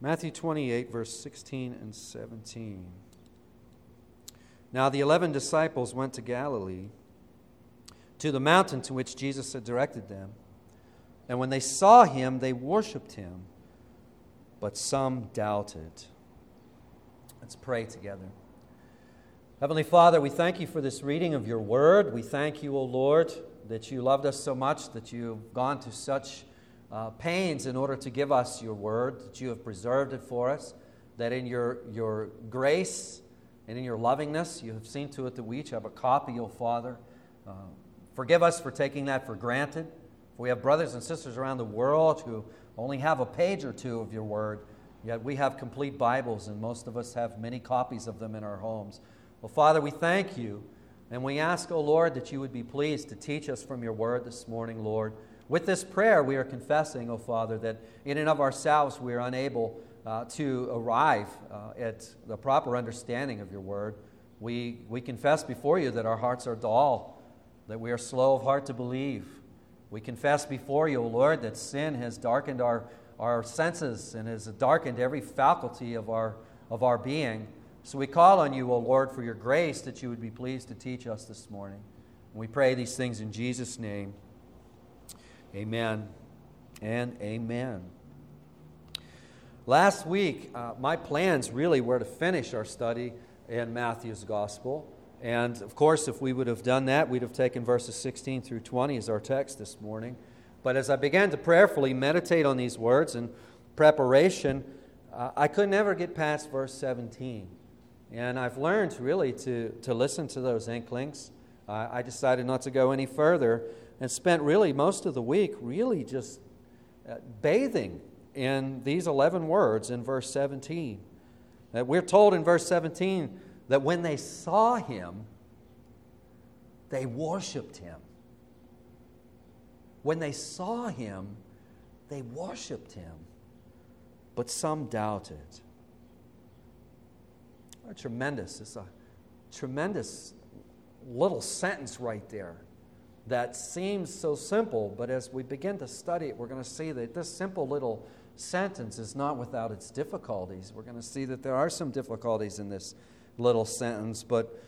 Matthew 28, verse 16 and 17. Now the eleven disciples went to Galilee, to the mountain to which Jesus had directed them. And when they saw him, they worshiped him, but some doubted. Let's pray together. Heavenly Father, we thank you for this reading of your word. We thank you, O Lord, that you loved us so much, that you've gone to such uh, pains in order to give us your word, that you have preserved it for us, that in your, your grace and in your lovingness, you have seen to it that we each have a copy, O Father. Uh, forgive us for taking that for granted. We have brothers and sisters around the world who only have a page or two of your word, yet we have complete Bibles, and most of us have many copies of them in our homes. Well, Father, we thank you, and we ask, O Lord, that you would be pleased to teach us from your word this morning, Lord. With this prayer, we are confessing, O oh Father, that in and of ourselves we are unable uh, to arrive uh, at the proper understanding of your word. We, we confess before you that our hearts are dull, that we are slow of heart to believe. We confess before you, O Lord, that sin has darkened our, our senses and has darkened every faculty of our, of our being. So we call on you, O Lord, for your grace that you would be pleased to teach us this morning. We pray these things in Jesus' name. Amen and amen. Last week, uh, my plans really were to finish our study in Matthew's Gospel. And of course, if we would have done that, we'd have taken verses 16 through 20 as our text this morning. But as I began to prayerfully meditate on these words in preparation, uh, I could never get past verse 17. And I've learned really to, to listen to those inklings. Uh, I decided not to go any further and spent really most of the week really just uh, bathing in these 11 words in verse 17. That we're told in verse 17 that when they saw him, they worshiped him. When they saw him, they worshiped him, but some doubted. Tremendous. It's a tremendous little sentence right there that seems so simple, but as we begin to study it, we're going to see that this simple little sentence is not without its difficulties. We're going to see that there are some difficulties in this little sentence, but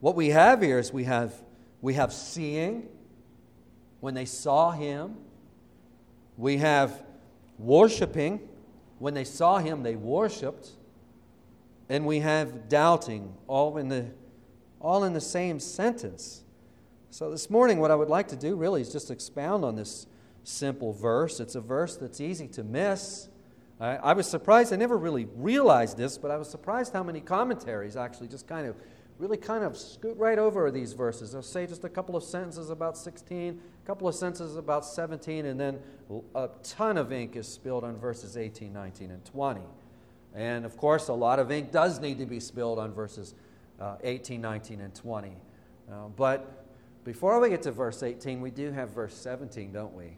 what we have here is we have we have seeing when they saw him. We have worshiping when they saw him they worshiped. And we have doubting all in the all in the same sentence. So this morning what I would like to do really is just expound on this simple verse. It's a verse that's easy to miss. I, I, was surprised, I never really realized this, but I was surprised how many commentaries actually just kind of, really kind of scoot right over these verses. They'll say just a couple of sentences about 16, a couple of sentences about 17, and then a ton of ink is spilled on verses 18, 19, and 20. And of course, a lot of ink does need to be spilled on verses uh, 18, 19, and 20. Uh, but before we get to verse 18, we do have verse 17, don't we?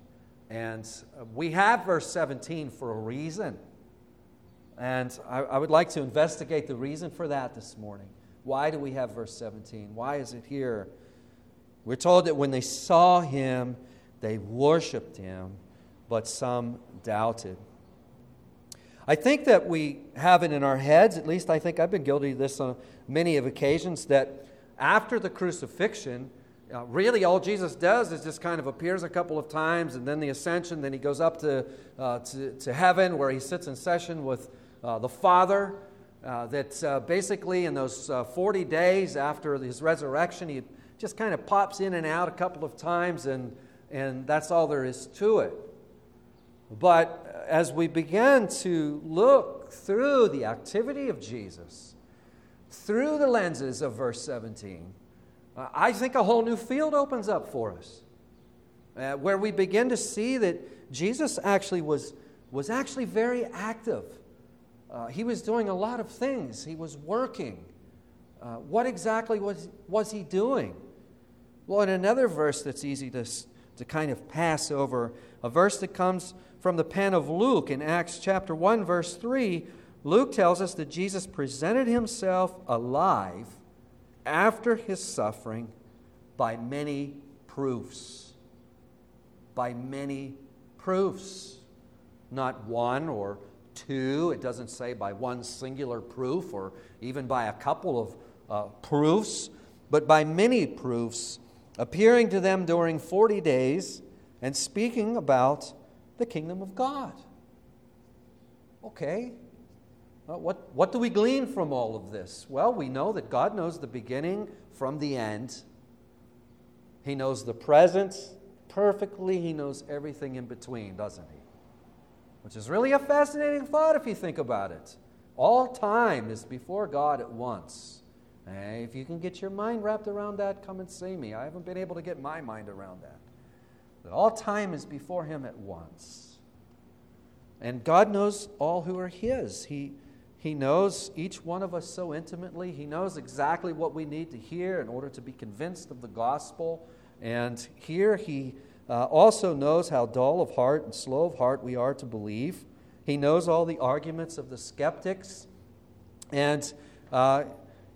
And uh, we have verse 17 for a reason. And I, I, would like to investigate the reason for that this morning. Why do we have verse 17? Why is it here? We're told that when they saw him, they worshiped him, but some doubted. I think that we have it in our heads, at least I think I've been guilty of this on many of occasions, that after the crucifixion, uh, really, all Jesus does is just kind of appears a couple of times, and then the ascension, then he goes up to, uh, to, to, heaven where he sits in session with uh, the Father. Uh, that uh, basically, in those uh, 40 days after his resurrection, he just kind of pops in and out a couple of times, and, and that's all there is to it. But as we begin to look through the activity of Jesus, through the lenses of verse 17, I think a whole new field opens up for us uh, where we begin to see that Jesus actually was, was actually very active. Uh, he was doing a lot of things, he was working. Uh, what exactly was, was he doing? Well, in another verse that's easy to, to kind of pass over, a verse that comes from the pen of Luke in Acts chapter 1, verse 3, Luke tells us that Jesus presented himself alive after his suffering by many proofs. By many proofs. Not one or two, it doesn't say by one singular proof or even by a couple of uh, proofs, but by many proofs, appearing to them during 40 days and speaking about the kingdom of God. Okay, Uh, what, what do we glean from all of this? Well, we know that God knows the beginning from the end. He knows the present perfectly, He knows everything in between, doesn't He? Which is really a fascinating thought if you think about it. All time is before God at once. Hey, if you can get your mind wrapped around that, come and see me. I haven't been able to get my mind around that. That all time is before Him at once. And God knows all who are His. He, he knows each one of us so intimately. He knows exactly what we need to hear in order to be convinced of the gospel. And here He uh, also knows how dull of heart and slow of heart we are to believe. He knows all the arguments of the skeptics. And uh,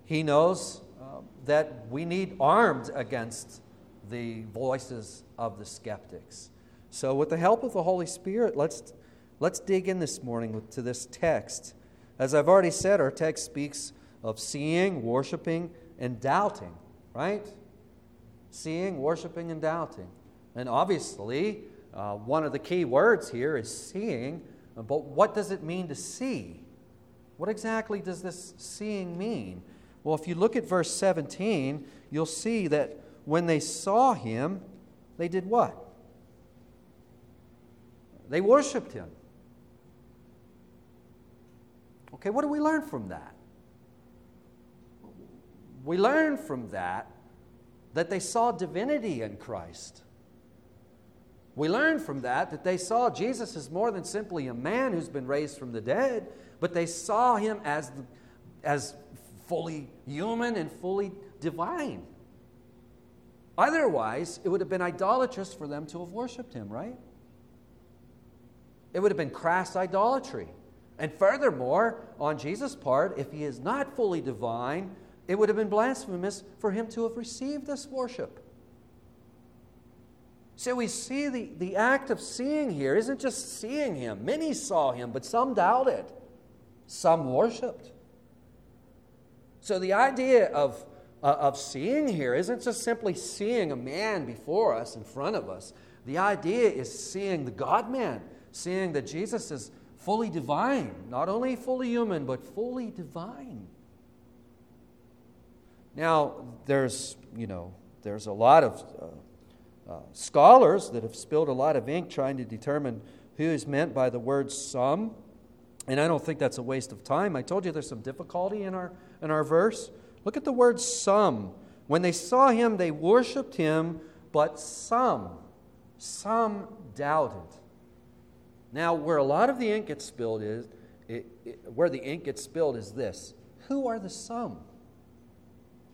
He knows uh, that we need armed against the voices of the skeptics. So, with the help of the Holy Spirit, let's, let's dig in this morning to this text. As I've already said, our text speaks of seeing, worshiping, and doubting, right? Seeing, worshiping, and doubting. And obviously, uh, one of the key words here is seeing, but what does it mean to see? What exactly does this seeing mean? Well, if you look at verse 17, you'll see that when they saw him, they did what? They worshiped him. Okay, what do we learn from that? We learn from that that they saw divinity in Christ. We learn from that that they saw Jesus as more than simply a man who's been raised from the dead, but they saw him as, as fully human and fully divine. Otherwise, it would have been idolatrous for them to have worshiped him, right? It would have been crass idolatry. And furthermore, on Jesus' part, if he is not fully divine, it would have been blasphemous for him to have received this worship. So we see the, the act of seeing here isn't just seeing him. Many saw him, but some doubted. Some worshiped. So the idea of, uh, of seeing here isn't just simply seeing a man before us, in front of us. The idea is seeing the God man, seeing that Jesus is fully divine, not only fully human, but fully divine. Now, there's, you know, there's a lot of uh, uh, scholars that have spilled a lot of ink trying to determine who is meant by the word some. And I don't think that's a waste of time. I told you there's some difficulty in our, in our verse. Look at the word some. When they saw him, they worshiped him, but some, some doubted. Now, where a lot of the ink gets spilled is, it, it, where the ink gets spilled is this Who are the some?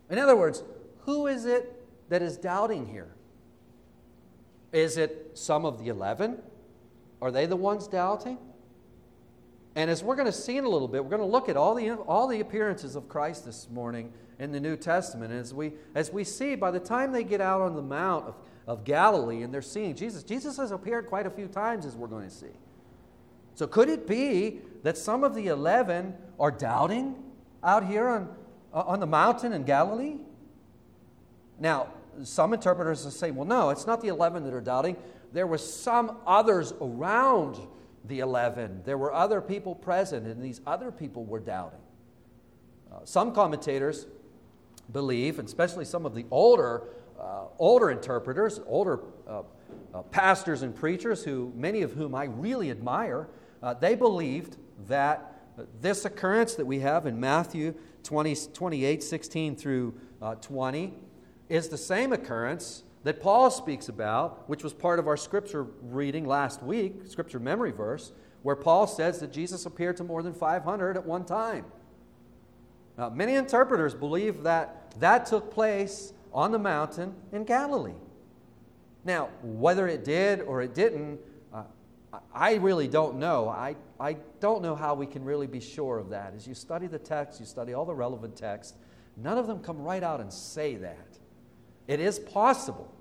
In other words, who is it that is doubting here? Is it some of the eleven? Are they the ones doubting? And as we're going to see in a little bit, we're going to look at all the, all the appearances of Christ this morning in the New Testament. As we, as we see, by the time they get out on the Mount of, of Galilee and they're seeing Jesus, Jesus has appeared quite a few times, as we're going to see. So, could it be that some of the 11 are doubting out here on, uh, on the mountain in Galilee? Now, some interpreters will say, well, no, it's not the 11 that are doubting. There were some others around the 11. There were other people present, and these other people were doubting. Uh, some commentators believe, and especially some of the older, uh, older interpreters, older uh, uh pastors and preachers, who many of whom I really admire, uh, they believed that this occurrence that we have in Matthew 20, 28, 16 through uh, 20 is the same occurrence that Paul speaks about, which was part of our scripture reading last week, scripture memory verse, where Paul says that Jesus appeared to more than 500 at one time. Now, many interpreters believe that that took place on the mountain in Galilee. Now, whether it did or it didn't, I really don't know. I, I don't know how we can really be sure of that. As you study the text, you study all the relevant texts, none of them come right out and say that. It is possible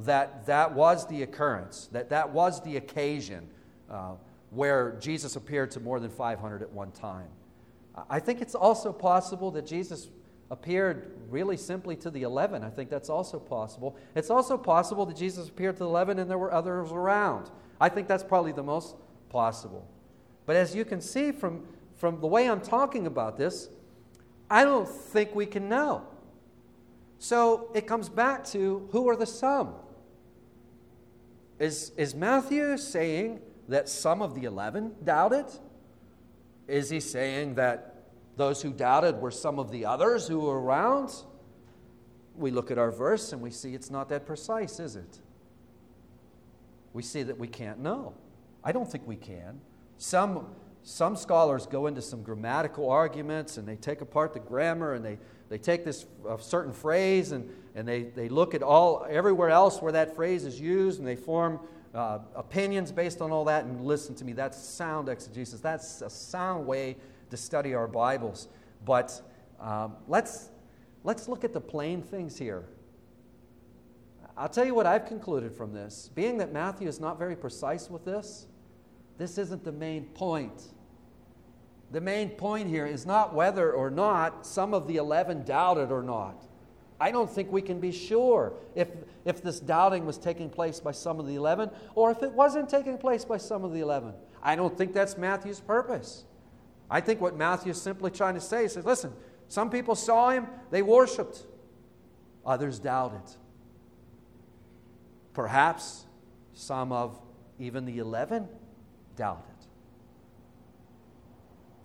that that was the occurrence, that that was the occasion uh, where Jesus appeared to more than 500 at one time. I think it's also possible that Jesus appeared really simply to the 11. I think that's also possible. It's also possible that Jesus appeared to the 11 and there were others around. I think that's probably the most possible. But as you can see from, from the way I'm talking about this, I don't think we can know. So it comes back to who are the some? Is, is Matthew saying that some of the 11 doubted? Is he saying that those who doubted were some of the others who were around? We look at our verse and we see it's not that precise, is it? We see that we can't know. I don't think we can. Some, some scholars go into some grammatical arguments and they take apart the grammar and they, they take this certain phrase and, and they, they look at all everywhere else where that phrase is used and they form uh, opinions based on all that. And listen to me, that's sound exegesis. That's a sound way to study our Bibles. But um, let's, let's look at the plain things here. I'll tell you what I've concluded from this. Being that Matthew is not very precise with this, this isn't the main point. The main point here is not whether or not some of the 11 doubted or not. I don't think we can be sure if, if this doubting was taking place by some of the 11 or if it wasn't taking place by some of the 11. I don't think that's Matthew's purpose. I think what Matthew is simply trying to say is listen, some people saw him, they worshiped, others doubted. Perhaps some of even the 11 doubted.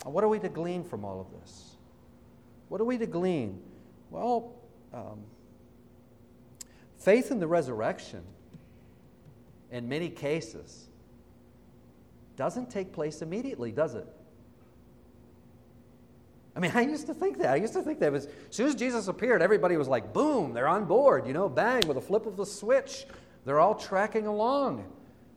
What are we to glean from all of this? What are we to glean? Well, um, faith in the resurrection, in many cases, doesn't take place immediately, does it? I mean, I used to think that. I used to think that was, as soon as Jesus appeared, everybody was like, boom, they're on board, you know, bang, with a flip of the switch. They're all tracking along.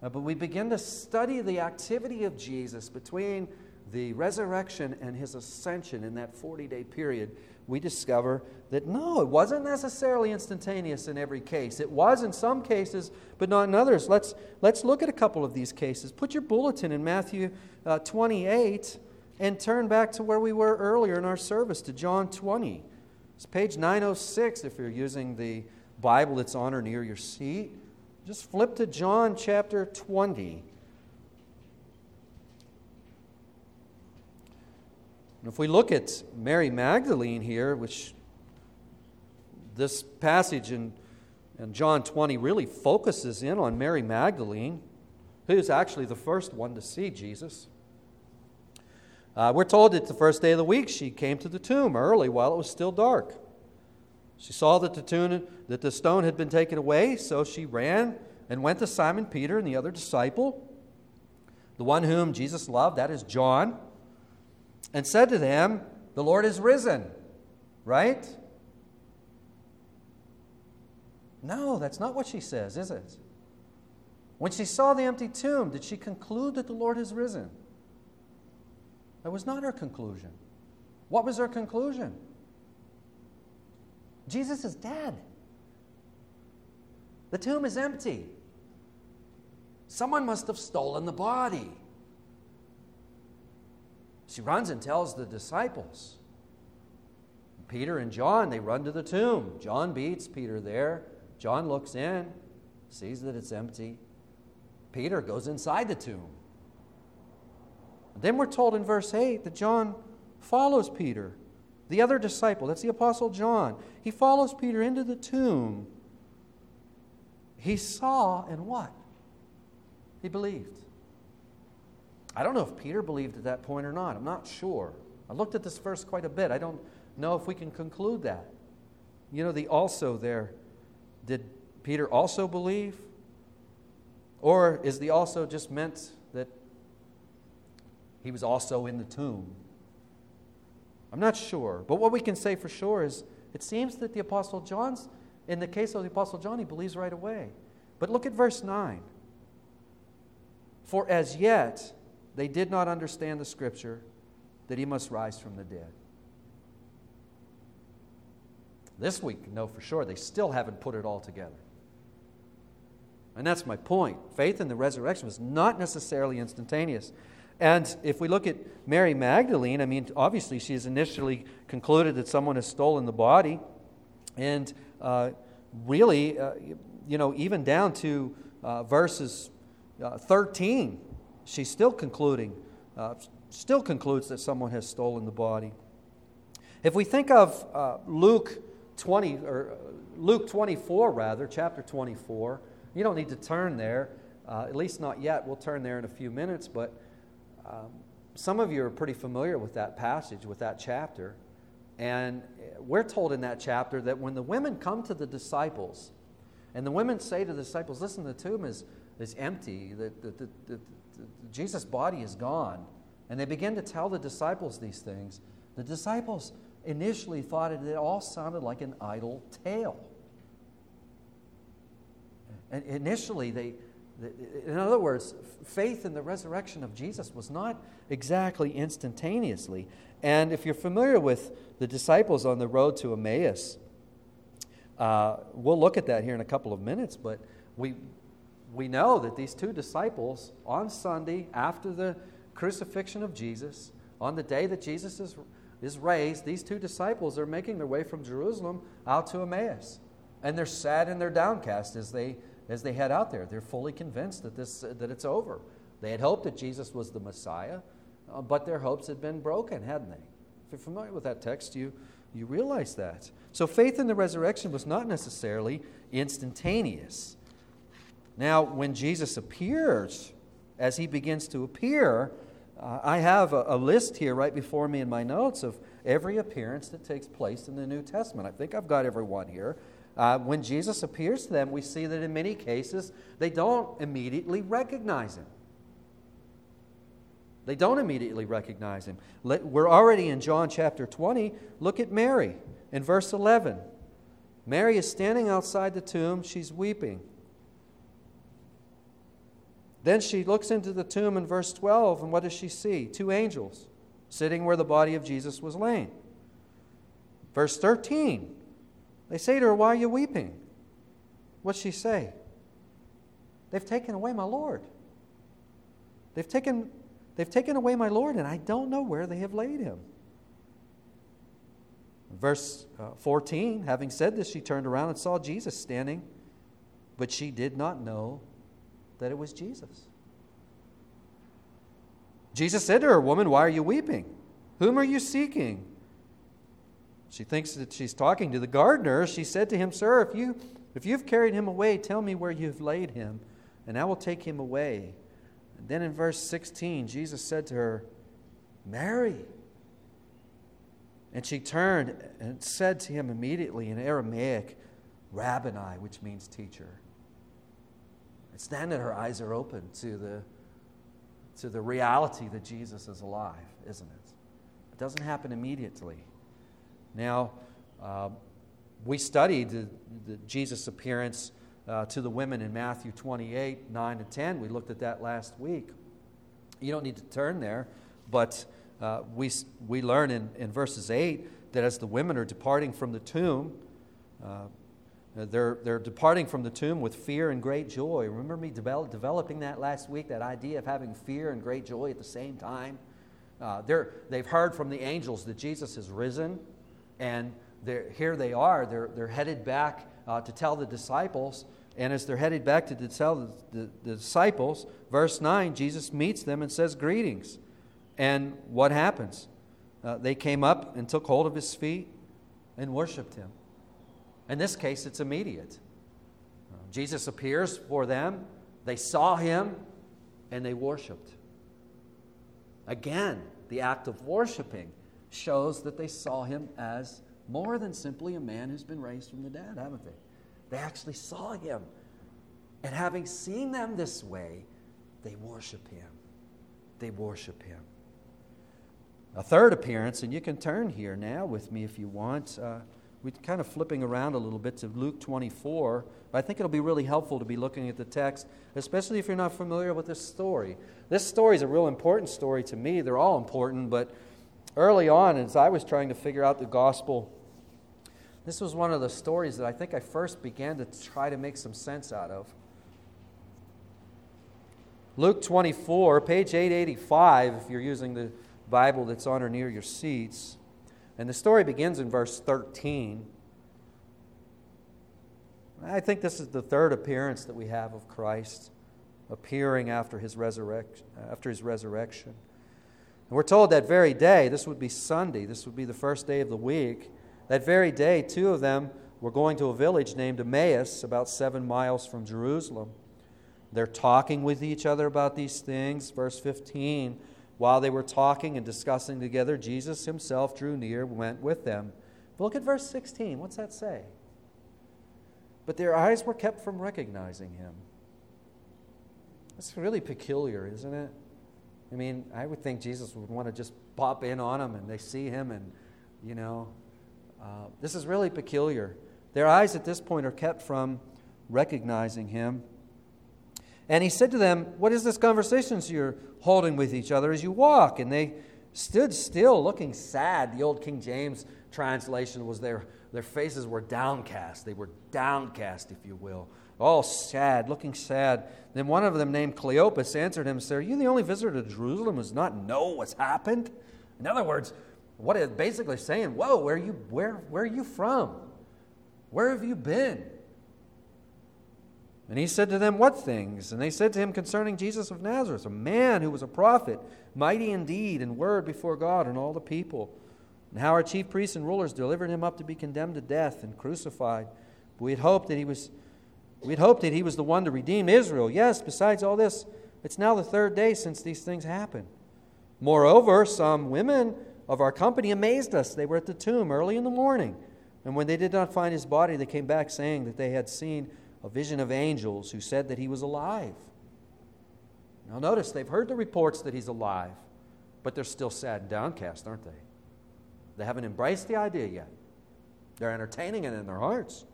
Uh, but we begin to study the activity of Jesus between the resurrection and his ascension in that 40 day period. We discover that no, it wasn't necessarily instantaneous in every case. It was in some cases, but not in others. Let's, let's look at a couple of these cases. Put your bulletin in Matthew uh, 28 and turn back to where we were earlier in our service, to John 20. It's page 906 if you're using the Bible that's on or near your seat. Just flip to John chapter 20. And if we look at Mary Magdalene here, which this passage in, in John 20 really focuses in on Mary Magdalene, who is actually the first one to see Jesus. Uh, we're told that the first day of the week she came to the tomb early while it was still dark. She saw that the, tomb, that the stone had been taken away, so she ran and went to Simon Peter and the other disciple, the one whom Jesus loved, that is John, and said to them, The Lord is risen. Right? No, that's not what she says, is it? When she saw the empty tomb, did she conclude that the Lord has risen? That was not her conclusion. What was her conclusion? Jesus is dead. The tomb is empty. Someone must have stolen the body. She runs and tells the disciples. Peter and John, they run to the tomb. John beats Peter there. John looks in, sees that it's empty. Peter goes inside the tomb. Then we're told in verse 8 that John follows Peter the other disciple, that's the Apostle John, he follows Peter into the tomb. He saw and what? He believed. I don't know if Peter believed at that point or not. I'm not sure. I looked at this verse quite a bit. I don't know if we can conclude that. You know, the also there, did Peter also believe? Or is the also just meant that he was also in the tomb? I'm not sure. But what we can say for sure is it seems that the Apostle John's, in the case of the Apostle John, he believes right away. But look at verse 9. For as yet they did not understand the scripture that he must rise from the dead. This week, know for sure, they still haven't put it all together. And that's my point. Faith in the resurrection was not necessarily instantaneous. And if we look at Mary Magdalene, I mean, obviously she's initially concluded that someone has stolen the body. And uh, really, uh, you know, even down to uh, verses uh, 13, she's still concluding, uh, still concludes that someone has stolen the body. If we think of uh, Luke 20, or Luke 24, rather, chapter 24, you don't need to turn there, at least not yet. We'll turn there in a few minutes, but um, some of you are pretty familiar with that passage, with that chapter. And we're told in that chapter that when the women come to the disciples, and the women say to the disciples, Listen, the tomb is, is empty, the, the, the, the Jesus' body is gone. And they begin to tell the disciples these things. The disciples initially thought it, it all sounded like an idle tale. And initially, they, in other words, faith in the resurrection of Jesus was not exactly instantaneously. And if you're familiar with the disciples on the road to Emmaus, uh, we'll look at that here in a couple of minutes, but we, we know that these two disciples on Sunday, after the crucifixion of Jesus, on the day that Jesus is, is raised, these two disciples are making their way from Jerusalem out to Emmaus. And they're sad and they're downcast as they as they head out there. They're fully convinced that, this, that it's over. They had hoped that Jesus was the Messiah, uh, but their hopes had been broken, hadn't they? If you're familiar with that text, you, you realize that. So faith in the resurrection was not necessarily instantaneous. Now, when Jesus appears, as he begins to appear, uh, I have a, a, list here right before me in my notes of every appearance that takes place in the New Testament. I think I've got everyone here. Uh, when Jesus appears to them, we see that in many cases they don't immediately recognize him. They don't immediately recognize him. We're already in John chapter 20. Look at Mary in verse 11. Mary is standing outside the tomb, she's weeping. Then she looks into the tomb in verse 12, and what does she see? Two angels sitting where the body of Jesus was laying. Verse 13 they say to her, Why are you weeping? What's she say? They've taken away my Lord. They've taken, they've taken away my Lord, and I don't know where they have laid him. Verse uh, 14, having said this, she turned around and saw Jesus standing, but she did not know that it was Jesus. Jesus said to her, Woman, why are you weeping? Whom are you seeking? She thinks that she's talking to the gardener. She said to him, Sir, if, you, if you've carried him away, tell me where you've laid him, and I will take him away. And then in verse 16, Jesus said to her, Mary. And she turned and said to him immediately in Aramaic, Rabboni, which means teacher. It's then that her eyes are open to the, to the reality that Jesus is alive, isn't it? It doesn't happen immediately. Now, uh, we studied the, the Jesus' appearance uh, to the women in Matthew 28 9 and 10. We looked at that last week. You don't need to turn there, but uh, we, we learn in, in verses 8 that as the women are departing from the tomb, uh, they're, they're departing from the tomb with fear and great joy. Remember me develop, developing that last week, that idea of having fear and great joy at the same time? Uh, they've heard from the angels that Jesus has risen. And here they are, they're, they're headed back uh, to tell the disciples. And as they're headed back to tell the, the, the disciples, verse 9, Jesus meets them and says, Greetings. And what happens? Uh, they came up and took hold of his feet and worshiped him. In this case, it's immediate. Jesus appears for them, they saw him, and they worshiped. Again, the act of worshiping shows that they saw him as more than simply a man who's been raised from the dead, haven't they? They actually saw him. And having seen them this way, they worship him. They worship him. A third appearance, and you can turn here now with me if you want. Uh, we're kind of flipping around a little bit to Luke 24. But I think it'll be really helpful to be looking at the text, especially if you're not familiar with this story. This story is a real important story to me. They're all important, but early on, as I was trying to figure out the gospel, this was one of the stories that I think I first began to try to make some sense out of. Luke 24, page 885, if you're using the Bible that's on or near your seats. And the story begins in verse 13. I think this is the third appearance that we have of Christ appearing after his, resurrection, after his resurrection. And we're told that very day, this would be Sunday, this would be the first day of the week, that very day, two of them were going to a village named Emmaus, about seven miles from Jerusalem. They're talking with each other about these things. Verse 15 While they were talking and discussing together, Jesus himself drew near, went with them. But look at verse 16. What's that say? But their eyes were kept from recognizing him. That's really peculiar, isn't it? I mean, I would think Jesus would want to just pop in on them and they see him, and, you know, uh, this is really peculiar. Their eyes at this point are kept from recognizing him. And he said to them, What is this conversation you're holding with each other as you walk? And they stood still, looking sad. The old King James translation was their, their faces were downcast. They were downcast, if you will, all sad, looking sad. Then one of them, named Cleopas, answered him, Sir, are you the only visitor to Jerusalem who does not know what's happened? In other words, what is basically saying, Whoa, where are you, where, where are you from? Where have you been? And he said to them, What things? And they said to him concerning Jesus of Nazareth, a man who was a prophet, mighty indeed in and word before God and all the people. And how our chief priests and rulers delivered him up to be condemned to death and crucified. But we had hoped that he was we'd hoped that he was the one to redeem Israel. Yes, besides all this, it's now the third day since these things happened. Moreover, some women of our company amazed us. They were at the tomb early in the morning. And when they did not find his body, they came back saying that they had seen a vision of angels who said that he was alive. Now, notice they've heard the reports that he's alive, but they're still sad and downcast, aren't they? They haven't embraced the idea yet. They're entertaining it in their hearts.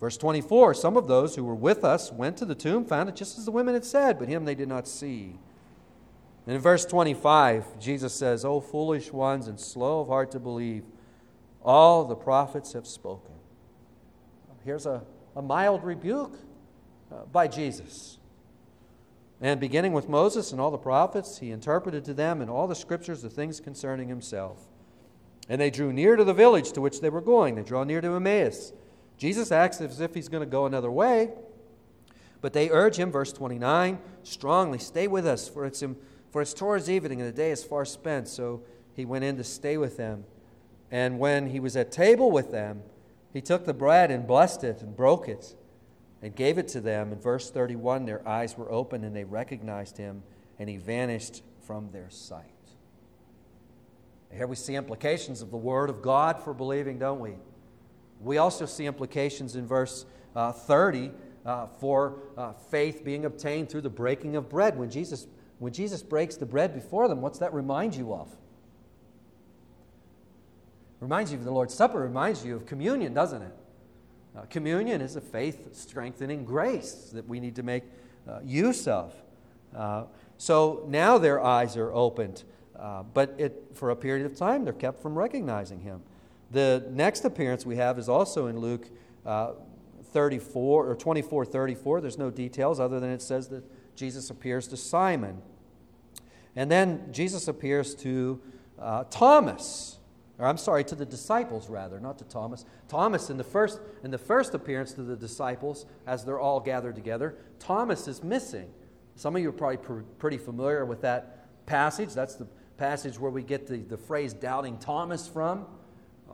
Verse 24 Some of those who were with us went to the tomb, found it just as the women had said, but him they did not see. And in verse 25, Jesus says, O foolish ones and slow of heart to believe, all the prophets have spoken. Here's a a mild rebuke uh, by Jesus. And beginning with Moses and all the prophets, he interpreted to them in all the scriptures the things concerning himself. And they drew near to the village to which they were going. They draw near to Emmaus. Jesus acts as if he's going to go another way. But they urge him, verse 29, strongly, stay with us, for it's, for it's towards evening and the day is far spent. So he went in to stay with them. And when he was at table with them, he took the bread and blessed it and broke it and gave it to them. In verse 31, their eyes were open and they recognized him, and he vanished from their sight. Here we see implications of the Word of God for believing, don't we? We also see implications in verse uh, 30 uh, for uh, faith being obtained through the breaking of bread. When Jesus, when Jesus breaks the bread before them, what's that remind you of? Reminds you of the Lord's Supper, reminds you of communion, doesn't it? Uh, communion is a faith strengthening grace that we need to make uh, use of. Uh, so now their eyes are opened, but it, for a period of time they're kept from recognizing him. The next appearance we have is also in Luke uh, 34 or 24 34. There's no details other than it says that Jesus appears to Simon. And then Jesus appears to uh, Thomas or I'm sorry, to the disciples rather, not to Thomas. Thomas, in the first, in the first appearance to the disciples, as they're all gathered together, Thomas is missing. Some of you are probably pr- pretty familiar with that passage. That's the passage where we get the, the phrase doubting Thomas from.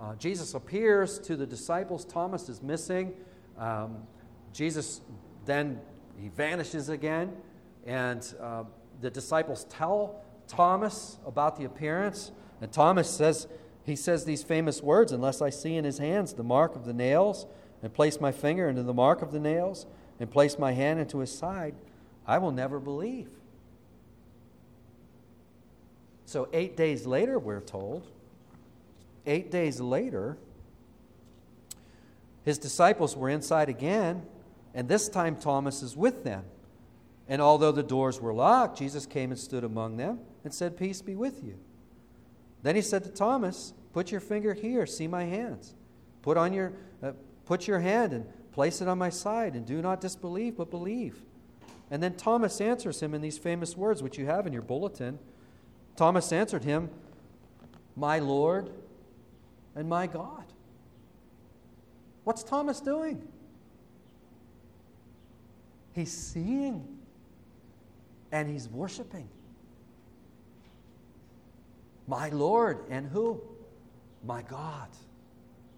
Uh, Jesus appears to the disciples. Thomas is missing. Um, Jesus then he vanishes again, and uh, the disciples tell Thomas about the appearance. And Thomas says, he says these famous words Unless I see in his hands the mark of the nails, and place my finger into the mark of the nails, and place my hand into his side, I will never believe. So, eight days later, we're told, eight days later, his disciples were inside again, and this time Thomas is with them. And although the doors were locked, Jesus came and stood among them and said, Peace be with you. Then he said to Thomas, Put your finger here, see my hands. Put, on your, uh, put your hand and place it on my side, and do not disbelieve, but believe. And then Thomas answers him in these famous words, which you have in your bulletin. Thomas answered him, My Lord and my God. What's Thomas doing? He's seeing and he's worshiping. My Lord and who? My God.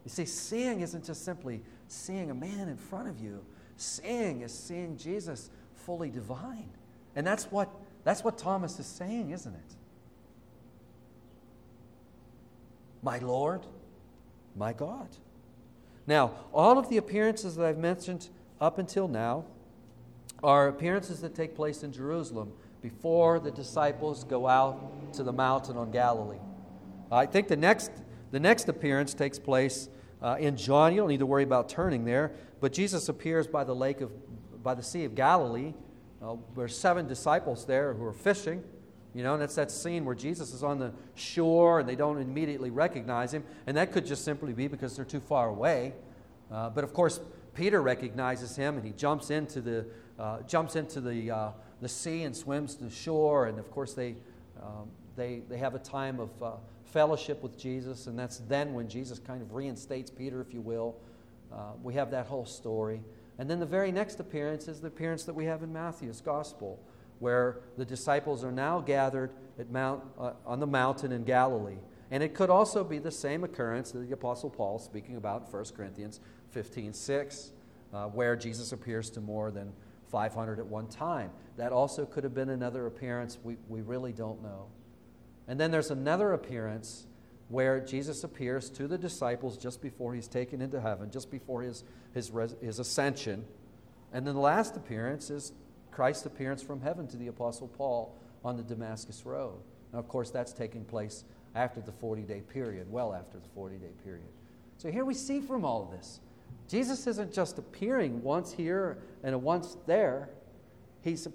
You see, seeing isn't just simply seeing a man in front of you, seeing is seeing Jesus fully divine. And that's what, that's what Thomas is saying, isn't it? My Lord, my God. Now, all of the appearances that I've mentioned up until now are appearances that take place in Jerusalem before the disciples go out to the mountain on Galilee. I think the next, the next appearance takes place uh, in John. You don't need to worry about turning there, but Jesus appears by the lake of, by the Sea of Galilee. Uh, there's seven disciples there who are fishing. You know, and it's that scene where Jesus is on the shore and they don't immediately recognize him. And that could just simply be because they're too far away. Uh, but of course, Peter recognizes him and he jumps into the, uh, jumps into the, uh, the sea and swims to the shore. And of course, they, um, they, they have a time of uh, fellowship with Jesus. And that's then when Jesus kind of reinstates Peter, if you will. Uh, we have that whole story. And then the very next appearance is the appearance that we have in Matthew's gospel where the disciples are now gathered at Mount, uh, on the mountain in Galilee. And it could also be the same occurrence that the Apostle Paul speaking about in 1 Corinthians 15 6, uh, where Jesus appears to more than 500 at one time. That also could have been another appearance. We, we really don't know. And then there's another appearance where Jesus appears to the disciples just before he's taken into heaven, just before his, his, his ascension. And then the last appearance is Christ's appearance from heaven to the Apostle Paul on the Damascus Road. Now, of course, that's taking place after the 40 day period, well after the 40 day period. So here we see from all of this Jesus isn't just appearing once here and once there. He's,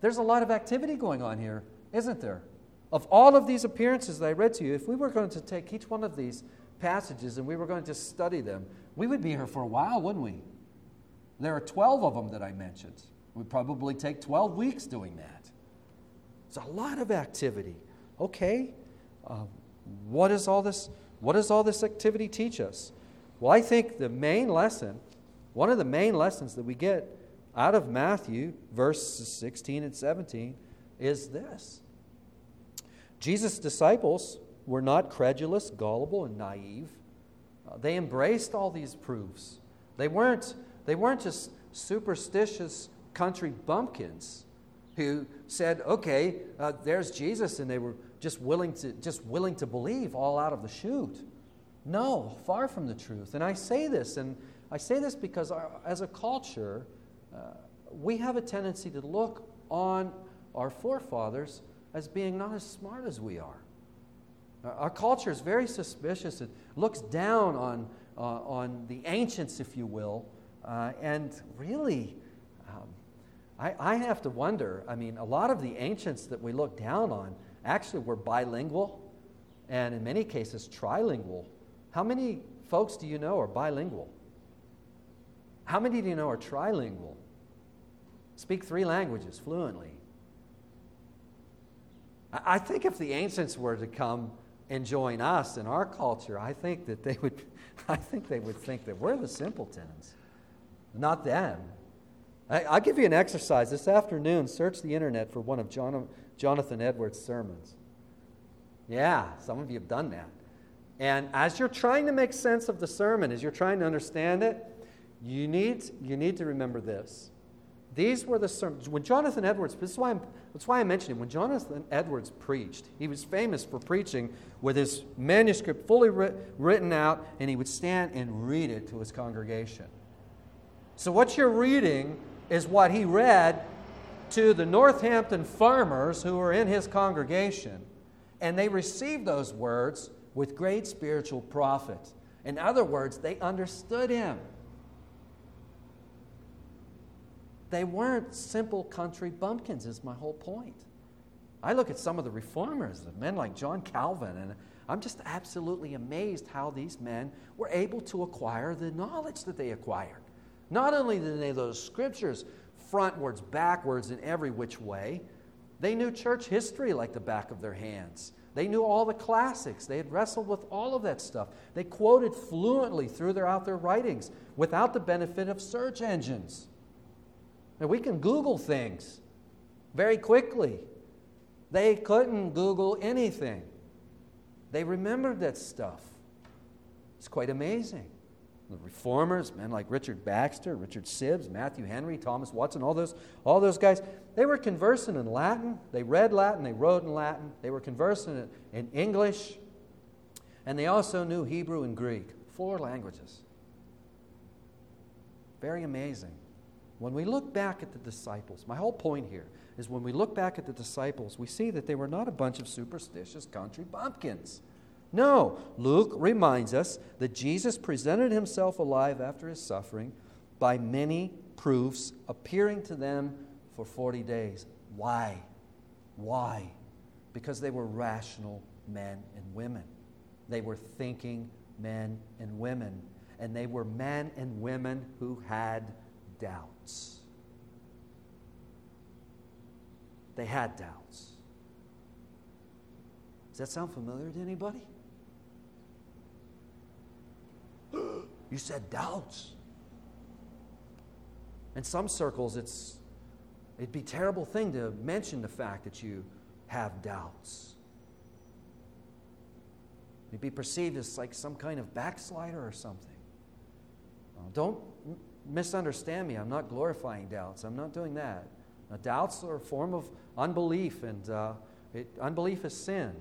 there's a lot of activity going on here, isn't there? Of all of these appearances that I read to you, if we were going to take each one of these passages and we were going to study them, we would be here for a while, wouldn't we? There are 12 of them that I mentioned. We'd probably take 12 weeks doing that. It's a lot of activity. Okay, uh, what, is all this, what does all this activity teach us? Well, I think the main lesson, one of the main lessons that we get out of Matthew, verses 16 and 17, is this Jesus' disciples were not credulous, gullible, and naive. Uh, they embraced all these proofs. They weren't, they weren't just superstitious country bumpkins who said, okay, uh, there's Jesus, and they were just willing, to, just willing to believe all out of the chute. No, far from the truth. And I say this, and I say this because our, as a culture, uh, we have a tendency to look on our forefathers as being not as smart as we are. Our culture is very suspicious. It looks down on, uh, on the ancients, if you will, uh, and really I, I have to wonder. I mean, a lot of the ancients that we look down on actually were bilingual and in many cases trilingual. How many folks do you know are bilingual? How many do you know are trilingual? Speak three languages fluently. I think if the ancients were to come and join us in our culture, I think that they would, I think they would think that we're the simpletons, not them. I, will give you an exercise. This afternoon, search the internet for one of John, Jonathan Edwards' sermons. Yeah, some of you have done that. And as you're trying to make sense of the sermon, as you're trying to understand it, you need, you need to remember this. These were the sermons. When Jonathan Edwards, this is why, I'm, that's why I mentioned him. When Jonathan Edwards preached, he was famous for preaching with his manuscript fully writ, written out, and he would stand and read it to his congregation. So, what you're reading is what he read to the Northampton farmers who were in his congregation. And they received those words with great spiritual profit. In other words, they understood him. They weren't simple country bumpkins, is my whole point. I look at some of the reformers, men like John Calvin, and I'm just absolutely amazed how these men were able to acquire the knowledge that they acquired. Not only did they know those scriptures frontwards, backwards, in every which way. They knew church history like the back of their hands. They knew all the classics. They had wrestled with all of that stuff. They quoted fluently throughout their writings without the benefit of search engines. And we can Google things very quickly. They couldn't Google anything. They remembered that stuff. It's quite amazing. The reformers, men like Richard Baxter, Richard Sibbes, Matthew Henry, Thomas Watson, all those, all those guys, they were conversing in Latin. They read Latin, they wrote in Latin, they were conversing in, in English, and they also knew Hebrew and Greek. Four languages. Very amazing. When we look back at the disciples, my whole point here is when we look back at the disciples, we see that they were not a bunch of superstitious country bumpkins. No, Luke reminds us that Jesus presented himself alive after his suffering by many proofs, appearing to them for 40 days. Why? Why? Because they were rational men and women. They were thinking men and women. And they were men and women who had doubts. They had doubts. Does that sound familiar to anybody? you said doubts. In some circles, it's, it'd be a terrible thing to mention the fact that you have doubts. You'd be perceived as like some kind of backslider or something. don't misunderstand me. I'm not glorifying doubts. I'm not doing that. Now, doubts are a form of unbelief, and uh, it, unbelief is sin.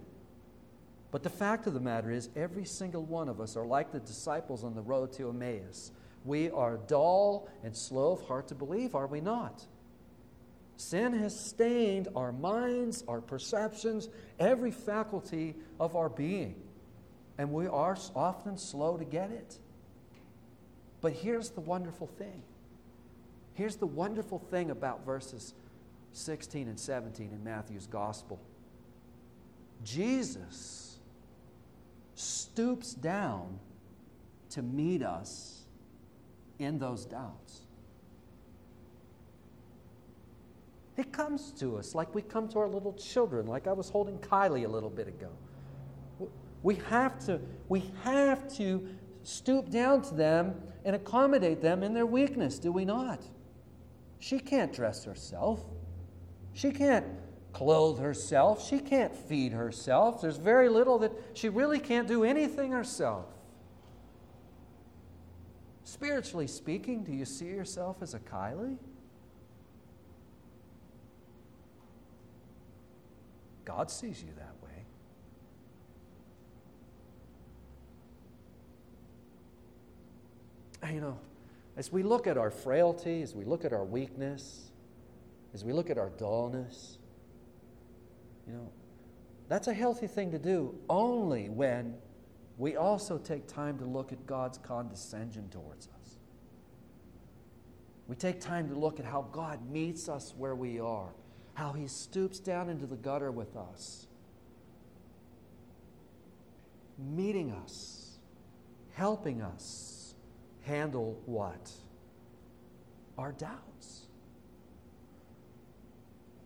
But the fact of the matter is, every single one of us are like the disciples on the road to Emmaus. We are dull and slow of heart to believe, are we not? Sin has stained our minds, our perceptions, every faculty of our being. And we are often slow to get it. But here's the wonderful thing. Here's the wonderful thing about verses 16 and 17 in Matthew's gospel. Jesus stoops down to meet us in those doubts. It comes to us like we come to our little children, like I was holding Kylie a little bit ago. We have to, we have to stoop down to them and accommodate them in their weakness, do we not? She can't dress herself. She can't clothe herself. She can't feed herself. There's very little that she really can't do anything herself. Spiritually speaking, do you see yourself as a Kylie? God sees you that way. You know, as we look at our frailty, as we look at our weakness, as we look at our dullness, you know, that's a healthy thing to do only when we also take time to look at God's condescension towards us. We take time to look at how God meets us where we are, how He stoops down into the gutter with us, meeting us, helping us handle what? Our doubts.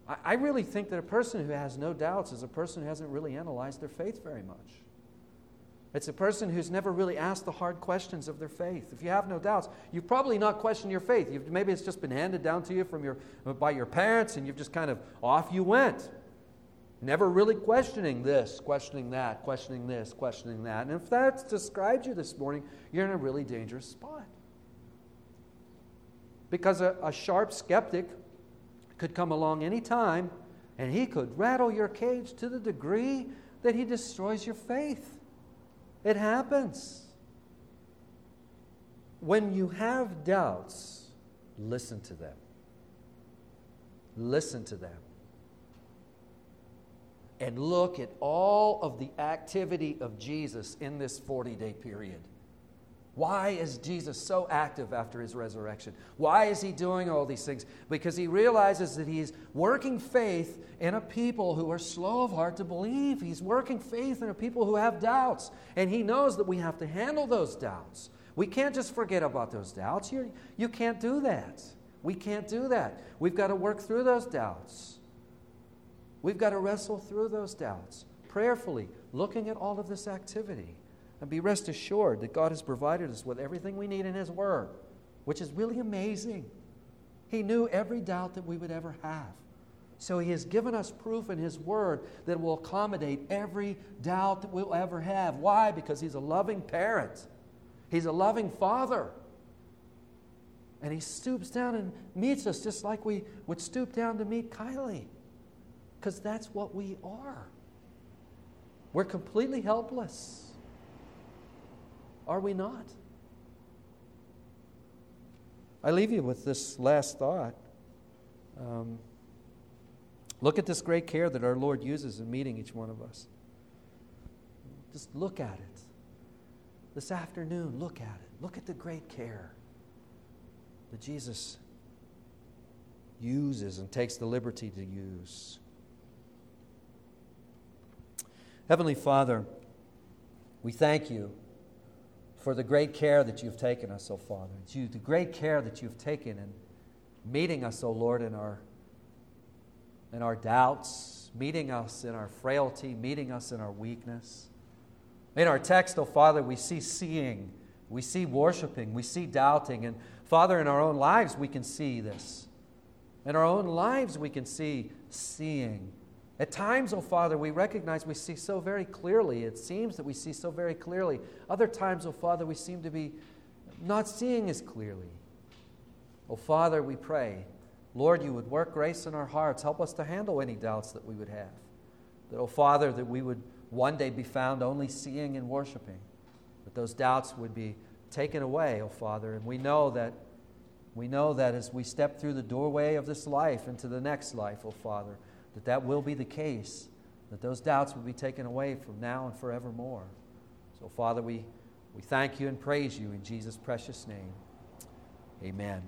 I really think that a person who has no doubts is a person who hasn't really analyzed their faith very much. It's a person who's never really asked the hard questions of their faith. If you have no doubts, you've probably not questioned your faith. You've, maybe it's just been handed down to you from your, by your parents, and you've just kind of off you went. Never really questioning this, questioning that, questioning this, questioning that. And if that's described you this morning, you're in a really dangerous spot. Because a, a sharp skeptic could come along any time and he could rattle your cage to the degree that he destroys your faith. It happens. When you have doubts, listen to them. Listen to them. And look at all of the activity of Jesus in this 40 day period. Why is Jesus so active after his resurrection? Why is he doing all these things? Because he realizes that he's working faith in a people who are slow of heart to believe. He's working faith in a people who have doubts. And he knows that we have to handle those doubts. We can't just forget about those doubts. You, you can't do that. We can't do that. We've got to work through those doubts. We've got to wrestle through those doubts prayerfully, looking at all of this activity. And be rest assured that God has provided us with everything we need in His Word, which is really amazing. He knew every doubt that we would ever have. So He has given us proof in His Word that will accommodate every doubt that we'll ever have. Why? Because He's a loving parent, He's a loving Father. And He stoops down and meets us just like we would stoop down to meet Kylie. Because that's what we are. We're completely helpless. Are we not? I leave you with this last thought. Um, look at this great care that our Lord uses in meeting each one of us. Just look at it. This afternoon, look at it. Look at the great care that Jesus uses and takes the liberty to use. Heavenly Father, we thank you for the great care that you've taken us, O Father. You, the great care that you've taken in meeting us, O Lord, in our, in our doubts, meeting us in our frailty, meeting us in our weakness. In our text, O Father, we see seeing, we see worshiping, we see doubting. And Father, in our own lives, we can see this. In our own lives, we can see seeing. At times, oh Father, we recognize we see so very clearly. It seems that we see so very clearly. Other times, oh Father, we seem to be not seeing as clearly. Oh Father, we pray, Lord, you would work grace in our hearts. Help us to handle any doubts that we would have. That, oh Father, that we would one day be found only seeing and worshiping. That those doubts would be taken away, oh Father. And we know that we know that as we step through the doorway of this life into the next life, oh Father, that that will be the case, that those doubts will be taken away from now and forevermore. So, Father, we, we thank you and praise you in Jesus' precious name. Amen.